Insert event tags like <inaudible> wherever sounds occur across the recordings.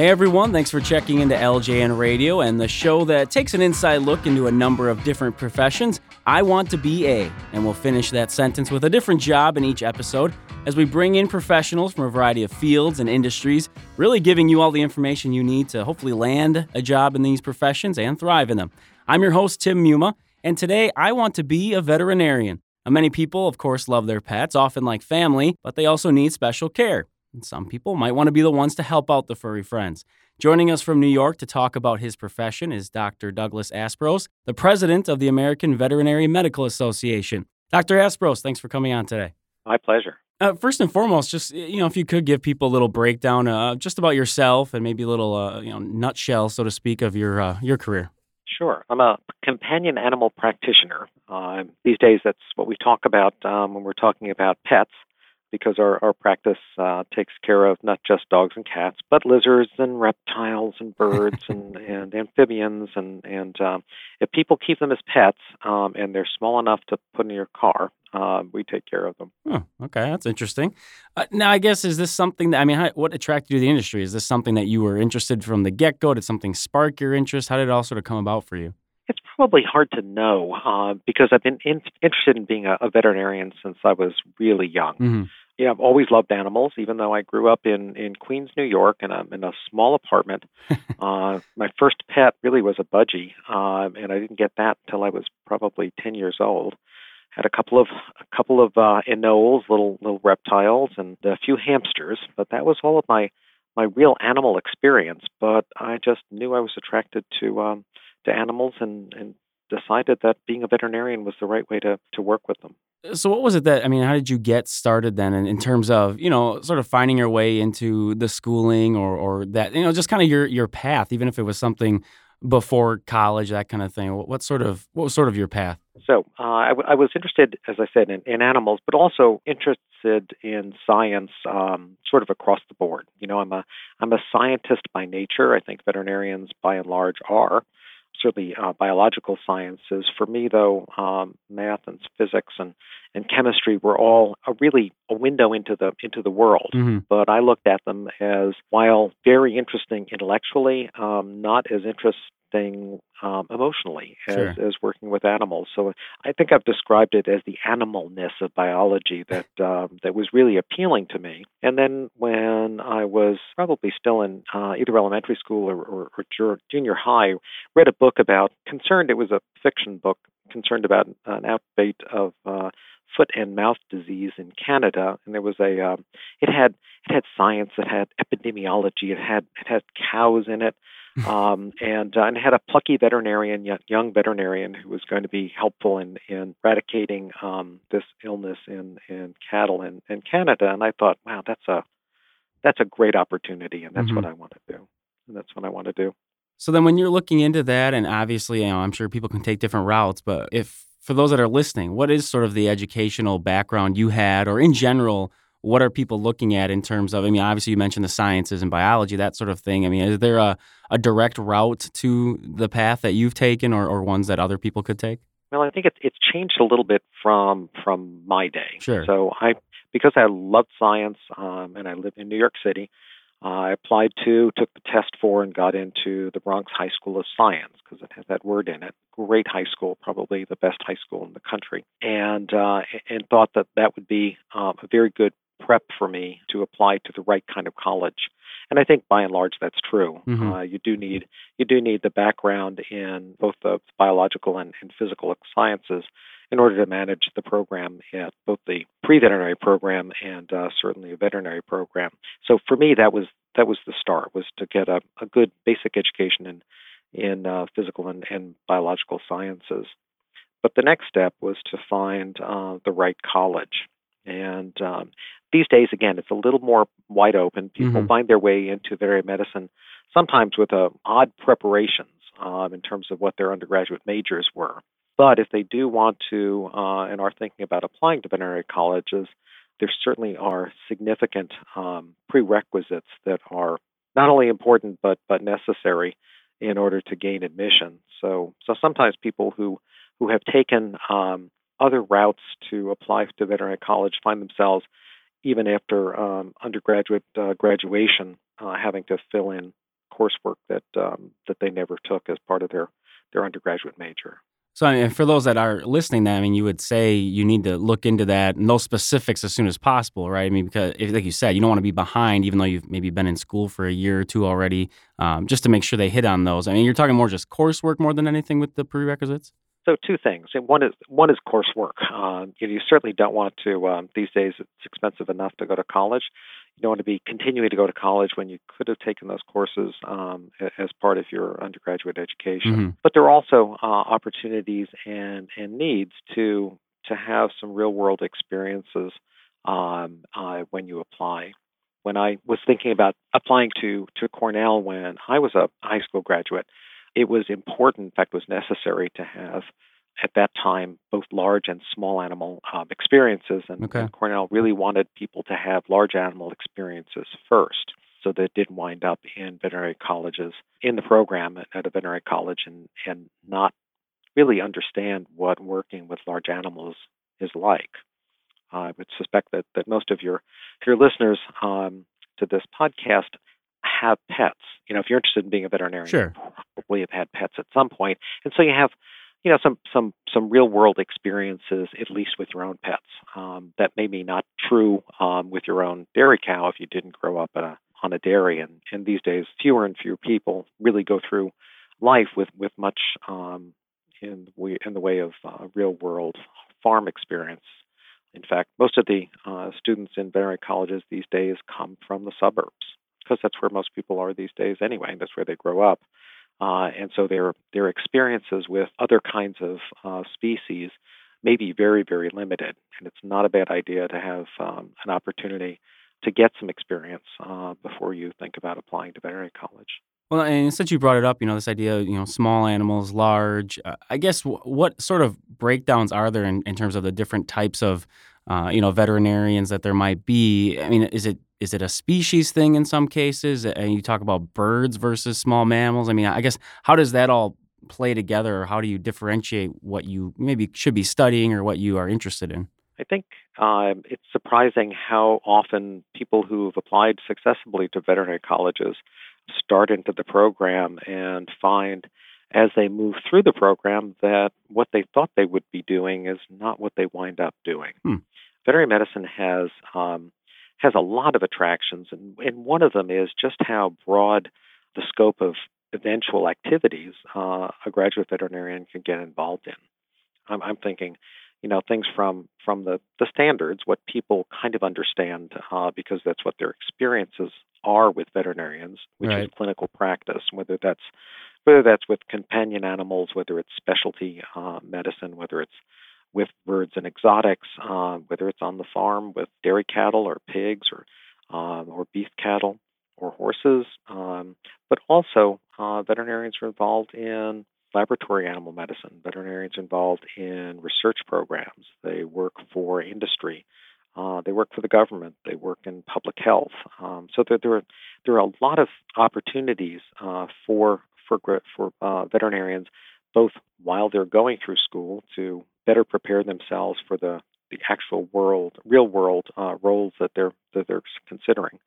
Hey everyone, thanks for checking into LJN Radio and the show that takes an inside look into a number of different professions. I want to be a, and we'll finish that sentence with a different job in each episode as we bring in professionals from a variety of fields and industries, really giving you all the information you need to hopefully land a job in these professions and thrive in them. I'm your host, Tim Muma, and today I want to be a veterinarian. Now, many people, of course, love their pets, often like family, but they also need special care. And some people might want to be the ones to help out the furry friends. Joining us from New York to talk about his profession is Dr. Douglas Aspros, the president of the American Veterinary Medical Association. Dr. Aspros, thanks for coming on today. My pleasure. Uh, first and foremost, just you know, if you could give people a little breakdown, uh, just about yourself and maybe a little, uh, you know, nutshell, so to speak, of your uh, your career. Sure. I'm a companion animal practitioner. Uh, these days, that's what we talk about um, when we're talking about pets because our, our practice uh, takes care of not just dogs and cats, but lizards and reptiles and <laughs> birds and, and amphibians. And, and um, if people keep them as pets um, and they're small enough to put in your car, uh, we take care of them. Oh, okay, that's interesting. Uh, now, I guess is this something that I mean, how, what attracted you to the industry? Is this something that you were interested from the get go? Did something spark your interest? How did it all sort of come about for you? It's probably hard to know uh, because I've been in, interested in being a, a, veterinarian since I was really young. Mm-hmm yeah, I've always loved animals, even though I grew up in in Queens, New York, and I'm in a small apartment. <laughs> uh, my first pet really was a budgie, uh, and I didn't get that until I was probably ten years old. Had a couple of a couple of uh, anoles, little little reptiles, and a few hamsters, but that was all of my my real animal experience. But I just knew I was attracted to um, to animals, and and decided that being a veterinarian was the right way to to work with them. So, what was it that I mean? How did you get started then, in, in terms of you know, sort of finding your way into the schooling or or that you know, just kind of your your path, even if it was something before college, that kind of thing. What, what sort of what was sort of your path? So, uh, I, w- I was interested, as I said, in, in animals, but also interested in science, um, sort of across the board. You know, I'm a I'm a scientist by nature. I think veterinarians, by and large, are certainly uh, biological sciences. For me, though, um, math and physics and, and chemistry were all a really a window into the into the world. Mm-hmm. But I looked at them as, while very interesting intellectually, um, not as interesting um, emotionally as, sure. as working with animals. So I think I've described it as the animalness of biology that um, that was really appealing to me. And then when I was probably still in uh, either elementary school or, or, or junior high, read a book about concerned. It was a fiction book concerned about an outbreak of uh, foot and mouth disease in Canada, and there was a um, it had it had science, it had epidemiology, it had it had cows in it, <laughs> um, and uh, and had a plucky veterinarian, young veterinarian, who was going to be helpful in in eradicating um, this illness in in cattle in, in Canada. And I thought, wow, that's a that's a great opportunity, and that's mm-hmm. what I want to do, and that's what I want to do. So then, when you're looking into that, and obviously, you know, I'm sure people can take different routes, but if for those that are listening, what is sort of the educational background you had, or in general? What are people looking at in terms of i mean obviously you mentioned the sciences and biology that sort of thing. I mean is there a, a direct route to the path that you've taken or, or ones that other people could take? Well i think it's it's changed a little bit from from my day. Sure. So i because i loved science um, and i lived in new york city uh, I applied to, took the test for, and got into the Bronx High School of Science because it has that word in it. Great high school, probably the best high school in the country, and uh, and thought that that would be um, a very good prep for me to apply to the right kind of college. And I think by and large that's true. Mm-hmm. Uh, you do need you do need the background in both the biological and, and physical sciences in order to manage the program at both the pre-veterinary program and uh, certainly a veterinary program. So for me, that was that was the start was to get a, a good basic education in in uh, physical and, and, biological sciences. But the next step was to find uh, the right college. And um, these days, again, it's a little more wide open. People mm-hmm. find their way into veterinary medicine sometimes with uh, odd preparations um, in terms of what their undergraduate majors were. But if they do want to uh, and are thinking about applying to veterinary colleges, there certainly are significant um, prerequisites that are not only important but but necessary in order to gain admission. So so sometimes people who who have taken um, other routes to apply to veterinary college find themselves even after um, undergraduate uh, graduation, uh, having to fill in coursework that um, that they never took as part of their their undergraduate major. So, I mean, for those that are listening, that I mean, you would say you need to look into that those specifics as soon as possible, right? I mean, because if, like you said, you don't want to be behind, even though you've maybe been in school for a year or two already, um, just to make sure they hit on those. I mean, you're talking more just coursework more than anything with the prerequisites. So two things. and One is one is coursework. Um, you, know, you certainly don't want to. Um, these days, it's expensive enough to go to college. You don't want to be continuing to go to college when you could have taken those courses um, as part of your undergraduate education. Mm-hmm. But there are also uh, opportunities and and needs to to have some real world experiences um, uh, when you apply. When I was thinking about applying to to Cornell when I was a high school graduate, it was important, in fact, was necessary to have at that time both large and small animal um, experiences. And, Okay. and Cornell really wanted people to have large animal experiences first, so that it didn't wind up in veterinary colleges in the program at, at a veterinary college and and not really understand what working with large animals is like. I would suspect that, that most of your your listeners um, to this podcast have pets. You know, if you're interested in being a veterinarian, Sure. you probably have had pets at some point, and so you have, you know, some some some real world experiences at least with your own pets. Um, that may be not true um, with your own dairy cow if you didn't grow up a, on a dairy, and and these days fewer and fewer people really go through life with with much um, in the way, in the way of uh, real world farm experience. In fact, most of the uh, students in veterinary colleges these days come from the suburbs because that's where most people are these days anyway. That's where they grow up, uh, and so their their experiences with other kinds of uh, species may be very very limited. And it's not a bad idea to have um, an opportunity to get some experience uh, before you think about applying to veterinary college. Well, and since you brought it up, you know, this idea, you know, small animals, large, uh, I guess w- what sort of breakdowns are there in, in terms of the different types of, uh, you know, veterinarians that there might be? I mean, is it is it a species thing in some cases? And you talk about birds versus small mammals. I mean, I guess how does that all play together, or how do you differentiate what you maybe should be studying or what you are interested in? I think um, it's surprising how often people who've applied successfully to veterinary colleges start into the program and find as they move through the program that what they thought they would be doing is not what they wind up doing. Hmm. Veterinary medicine has um, has a lot of attractions, and, and one of them is just how broad the scope of eventual activities uh, a graduate veterinarian can get involved in. I'm, I'm thinking, you know, things from from the the standards, what people kind of understand, uh, because that's what their experiences are with veterinarians, which is clinical practice. Whether that's whether that's with companion animals, whether it's specialty uh, medicine, whether it's with birds and exotics, uh, whether it's on the farm with dairy cattle or pigs or um, or beef cattle or horses, um, but also uh, veterinarians are involved in laboratory animal medicine. Veterinarians involved in research programs. They work for industry. Uh, they work for the government. They work in public health. Um, so there, there, are, there are a lot of opportunities uh, for for for uh, veterinarians, both while they're going through school to better prepare themselves for the the actual world, real world uh, roles that they're that they're considering,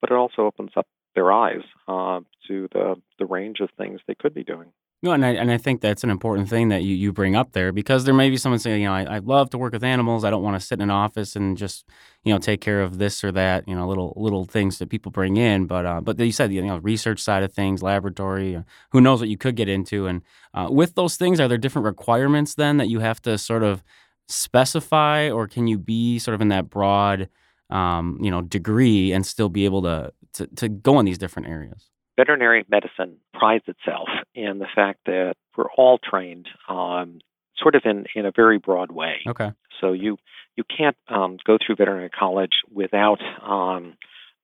but it also opens up their eyes uh, to the the range of things they could be doing. No, and I, and I think that's an important thing that you, you bring up there because there may be someone saying, you know, I, I love to work with animals. I don't want to sit in an office and just, you know, take care of this or that, you know, little little things that people bring in. But uh, but you said, you know, research side of things, laboratory, uh, who knows what you could get into. And uh, with those things, are there different requirements then that you have to sort of specify, or can you be sort of in that broad, um, you know, degree and still be able to, to to go in these different areas? Veterinary medicine prides itself in the fact that we're all trained um, sort of in, in a very broad way. Okay. So you you can't um, go through veterinary college without um,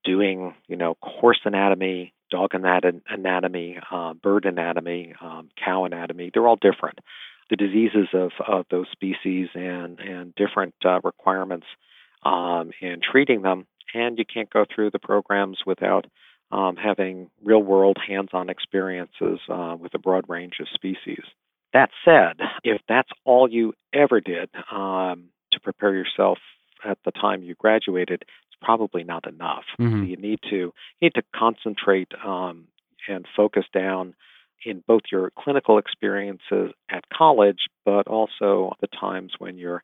doing you know horse anatomy, dog anatomy, uh, bird anatomy, um, cow anatomy. They're all different. The diseases of, of those species and and different uh, requirements um, in treating them, and you can't go through the programs without um, having real world hands on experiences uh, with a broad range of species. That said, if that's all you ever did um, to prepare yourself at the time you graduated, it's probably not enough. Mhm. You need to you need to concentrate um, and focus down in both your clinical experiences at college, but also the times when you're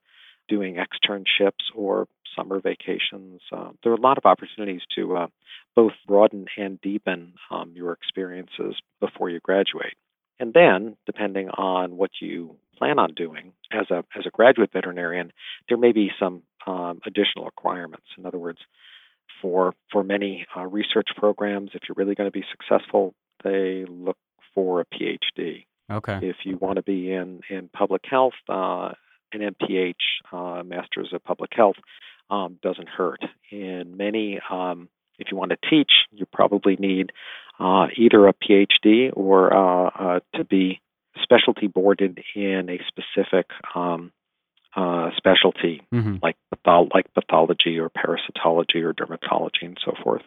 doing externships or summer vacations. Uh, there are a lot of opportunities to uh, both broaden and deepen um, your experiences before you graduate. And then, depending on what you plan on doing as a as a graduate veterinarian, there may be some um, additional requirements. In other words, for for many uh, research programs, if you're really going to be successful, they look for a PhD. Okay. If you want to be in in public health, uh, an MPH, uh, Masters of Public Health, um, doesn't hurt. In many, um, if you want to teach, you probably need uh, either a PhD or uh, uh, to be specialty boarded in a specific um, uh, specialty, mm-hmm. like patholo- like pathology or parasitology or dermatology and so forth.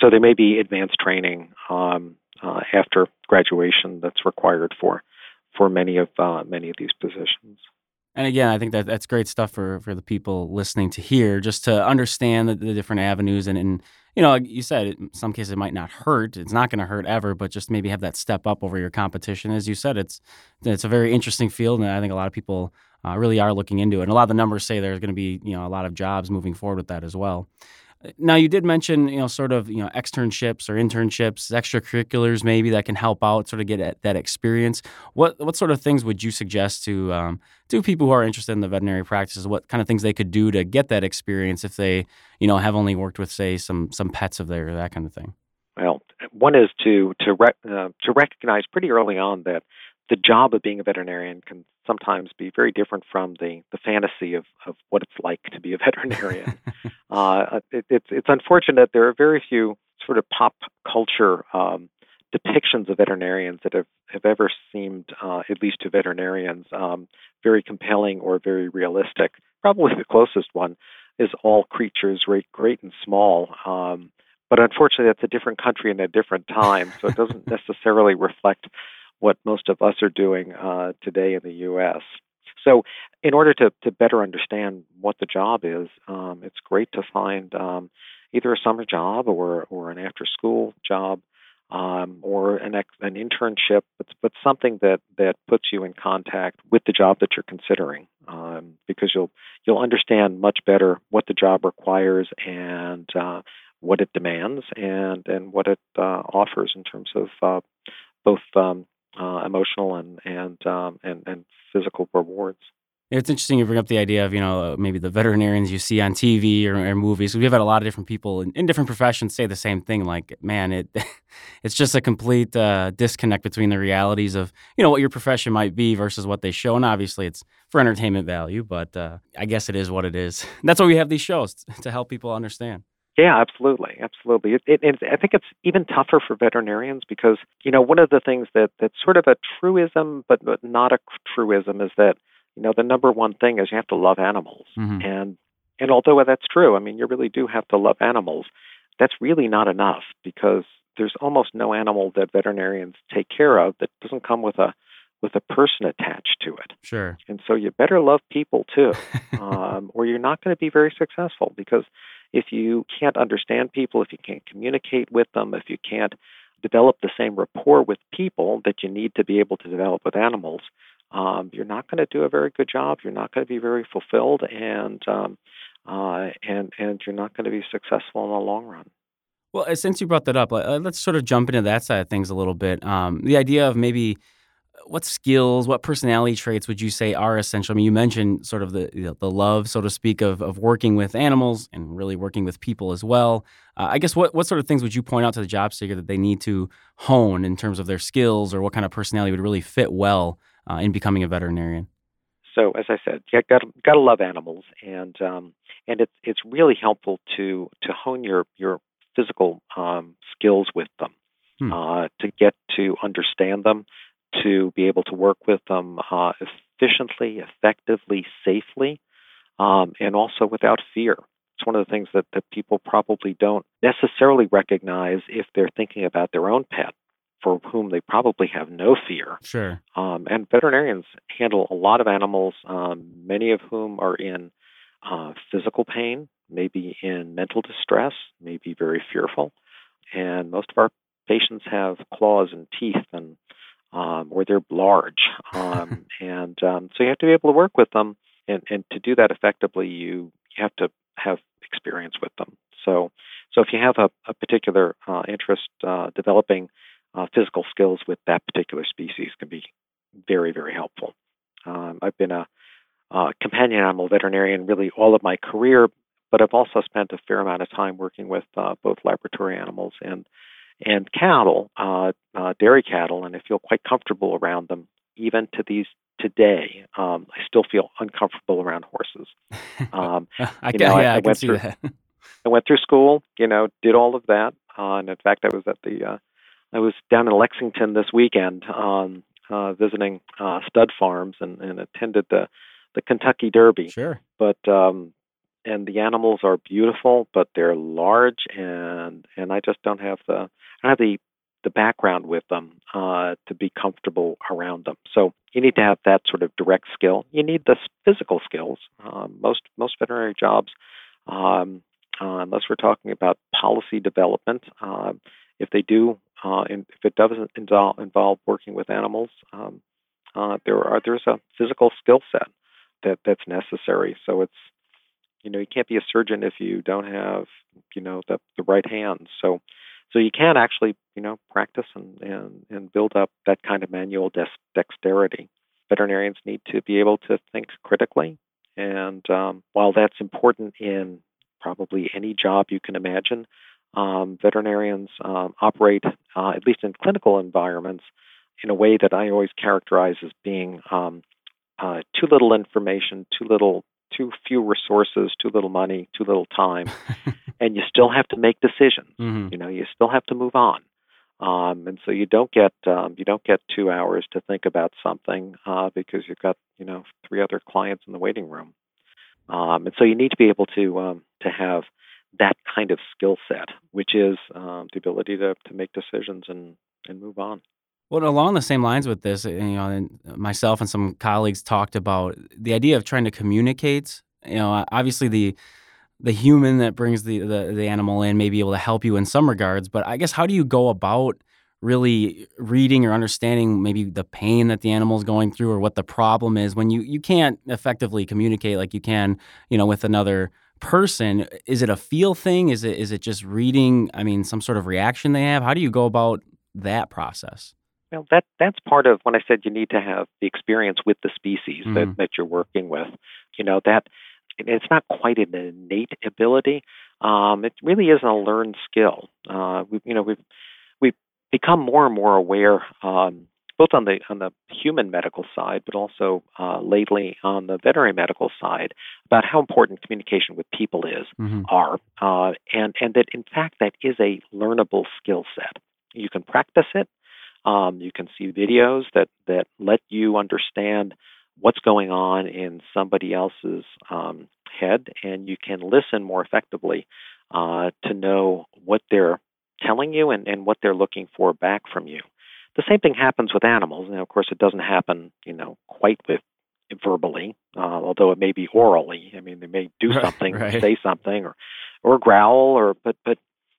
So there may be advanced training um, uh, after graduation that's required for for many of uh, many of these positions. And again, I think that that's great stuff for, for the people listening to hear, just to understand the, the different avenues. And, and, you know, like you said, in some cases it might not hurt. It's not going to hurt ever, but just maybe have that step up over your competition. As you said, it's it's a very interesting field, and I think a lot of people uh, really are looking into it. And a lot of the numbers say there's going to be, you know, a lot of jobs moving forward with that as well. Now, you did mention, you know, sort of, you know, externships or internships, extracurriculars maybe that can help out, sort of get that experience. What what sort of things would you suggest to um, to people who are interested in the veterinary practices? What kind of things they could do to get that experience if they, you know, have only worked with, say, some some pets of theirs, that kind of thing? Well, one is to to rec- uh, to recognize pretty early on that the job of being a veterinarian can sometimes be very different from the, the fantasy of, of what it's like to be a <laughs> veterinarian. <laughs> uh, it, it's, it's unfortunate there are very few sort of pop culture um, depictions of veterinarians that have, have ever seemed, uh, at least to veterinarians, um, very compelling or very realistic. Probably the closest one is all creatures, great, great and small. Um, but unfortunately, that's a different country and a different time, so it doesn't <laughs> necessarily reflect what most of us are doing uh, today in the U.S. So, in order to, to better understand what the job is, um, it's great to find um, either a summer job or, or an after school job um, or an, ex- an internship, but, but something that, that puts you in contact with the job that you're considering. Um, because you'll you'll understand much better what the job requires and uh, what it demands and and what it uh, offers in terms of uh, both um, uh, emotional and and, um, and and physical rewards. It's interesting you bring up the idea of you know uh, maybe the veterinarians you see on TV or, or movies. We've had a lot of different people in, in, different professions say the same thing. Like, man, it <laughs> it's just a complete uh, disconnect between the realities of you know what your profession might be versus what they show. And obviously, it's for entertainment value, but uh, I guess it is what it is. <laughs> That's why we have these shows <laughs> to help people understand. Yeah, absolutely, absolutely. It, it, it, I think it's even tougher for veterinarians because you know one of the things that that's sort of a truism, but, but not a truism, is that you know the number one thing is you have to love animals, mm-hmm. and and although that's true, I mean you really do have to love animals. That's really not enough because there's almost no animal that veterinarians take care of that doesn't come with a with a person attached to it. Sure. And so you better love people too, um, or you're not going to be very successful because if you can't understand people, if you can't communicate with them, if you can't develop the same rapport with people that you need to be able to develop with animals, um, you're not going to do a very good job. You're not going to be very fulfilled, and um, uh, and and you're not going to be successful in the long run. Well, since you brought that up, let's sort of jump into that side of things a little bit. Um, the idea of maybe what skills, what personality traits would you say are essential? I mean, you mentioned sort of the you know, the love, so to speak, of of working with animals and really working with people as well. Uh, I guess what what sort of things would you point out to the job seeker that they need to hone in terms of their skills, or what kind of personality would really fit well uh, in becoming a veterinarian? So, as I said, you got got to love animals, and um, and it's it's really helpful to to hone your your physical um, skills with them, hmm. uh, to get to understand them, to be able to work with them uh, efficiently, effectively, safely, um, and also without fear. It's one of the things that, that people probably don't necessarily recognize if they're thinking about their own pet, for whom they probably have no fear. Sure. Um, and veterinarians handle a lot of animals, um, many of whom are in uh, physical pain, maybe in mental distress, maybe very fearful. And most of our patients have claws and teeth and um, or they're large, <laughs> um, and um, so you have to be able to work with them. And, and to do that effectively, you you have to have experience with them. So, so if you have a, a particular uh, interest, uh, developing uh, physical skills with that particular species can be very, very helpful. Um, I've been a, a companion animal veterinarian really all of my career, but I've also spent a fair amount of time working with uh, both laboratory animals and and cattle, uh, uh, dairy cattle, and I feel quite comfortable around them even to these today. Um, I still feel uncomfortable around horses. <laughs> Um, I, you know, yeah, I, I, I went through, that. <laughs> I went through school, you know, did all of that. Uh, and in fact, I was at the, uh, I was down in Lexington this weekend um, uh, visiting uh, stud farms and, and attended the, the Kentucky Derby. Sure. But um, and the animals are beautiful, but they're large, and and I just don't have the I don't have the the background with them uh, to be comfortable around them. So you need to have that sort of direct skill. You need the physical skills. Um, most most veterinary jobs, um, uh, unless we're talking about policy development, uh, if they do, uh, if it doesn't involve, involve working with animals, um, uh, there are there's a physical skill set that that's necessary. So it's you know you can't be a surgeon if you don't have you know the the right hands. So so you can actually, you know, practice and, and, and build up that kind of manual dex- dexterity. Veterinarians need to be able to think critically. And um, while that's important in probably any job you can imagine, um, veterinarians um, operate, uh, at least in clinical environments, in a way that I always characterize as being um, uh, too little information, too little, too few resources, too little money, too little time, <laughs> and you still have to make decisions. Mm-hmm. You know, you still have to move on. Um, and so you don't get um, you don't get two hours to think about something uh, because you've got you know three other clients in the waiting room. Um, and so you need to be able to um, to have that kind of skill set, which is um, the ability to to make decisions and and move on. Well, along the same lines with this, you know, myself and some colleagues talked about the idea of trying to communicate. You know, obviously the the human that brings the, the, the animal in may be able to help you in some regards, but I guess how do you go about really reading or understanding maybe the pain that the animal is going through or what the problem is when you you can't effectively communicate like you can, you know, with another person? Is it a feel thing? Is it is it just reading? I mean, some sort of reaction they have. How do you go about that process? Well, that that's part of when I said you need to have the experience with the species mm-hmm. that, that you're working with. You know that it's not quite an innate ability. Um, it really isn't a learned skill. Uh, we, you know, we've we've become more and more aware, um, both on the on the human medical side, but also uh, lately on the veterinary medical side, about how important communication with people is mm-hmm. are, uh, and and that in fact that is a learnable skill set. You can practice it. Um, you can see videos that that let you understand what's going on in somebody else's um, head, and you can listen more effectively uh, to know what they're telling you and, and what they're looking for back from you. The same thing happens with animals. and of course, it doesn't happen, you know, quite with verbally, uh, although it may be orally. I mean, they may do <laughs> something, right. say something, or or growl, or but but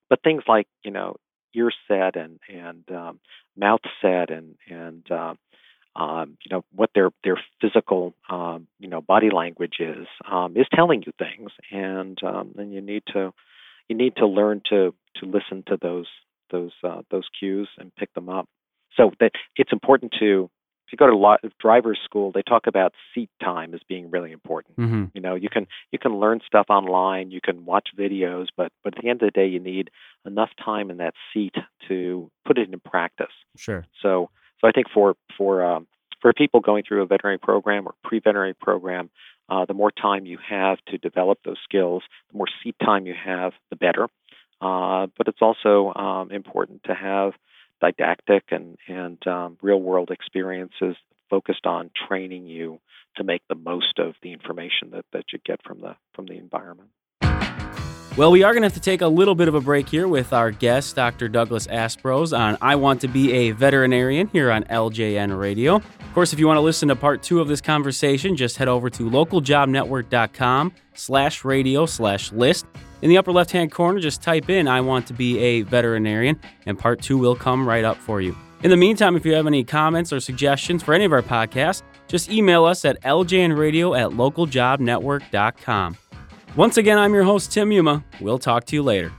but things like you know ear set and and um, mouth set and and uh, um, you know what their their physical um, you know body language is um, is telling you things, and um, and you need to you need to learn to to listen to those those uh, those cues and pick them up. So that it's important to if you go to a lot, of driver's school, they talk about seat time as being really important. Mm-hmm. You know, you can you can learn stuff online, you can watch videos, but but at the end of the day, you need enough time in that seat to put it in practice. Sure. So so I think for for um, for people going through a veterinary program or pre-veterinary program, uh, the more time you have to develop those skills, the more seat time you have, the better. Uh, but it's also um, important to have didactic and and um, real world experiences focused on training you to make the most of the information that, that you get from the from the environment. Well, we are going to have to take a little bit of a break here with our guest, Dr. Douglas Aspros, on I Want to Be a Veterinarian here on LJN Radio. Of course, if you want to listen to part two of this conversation, just head over to localjobnetwork.com slash radio slash list. In the upper left hand corner, just type in, I want to be a veterinarian, and part two will come right up for you. In the meantime, if you have any comments or suggestions for any of our podcasts, just email us at ljnradio at localjobnetwork.com. Once again, I'm your host, Tim Muma. We'll talk to you later.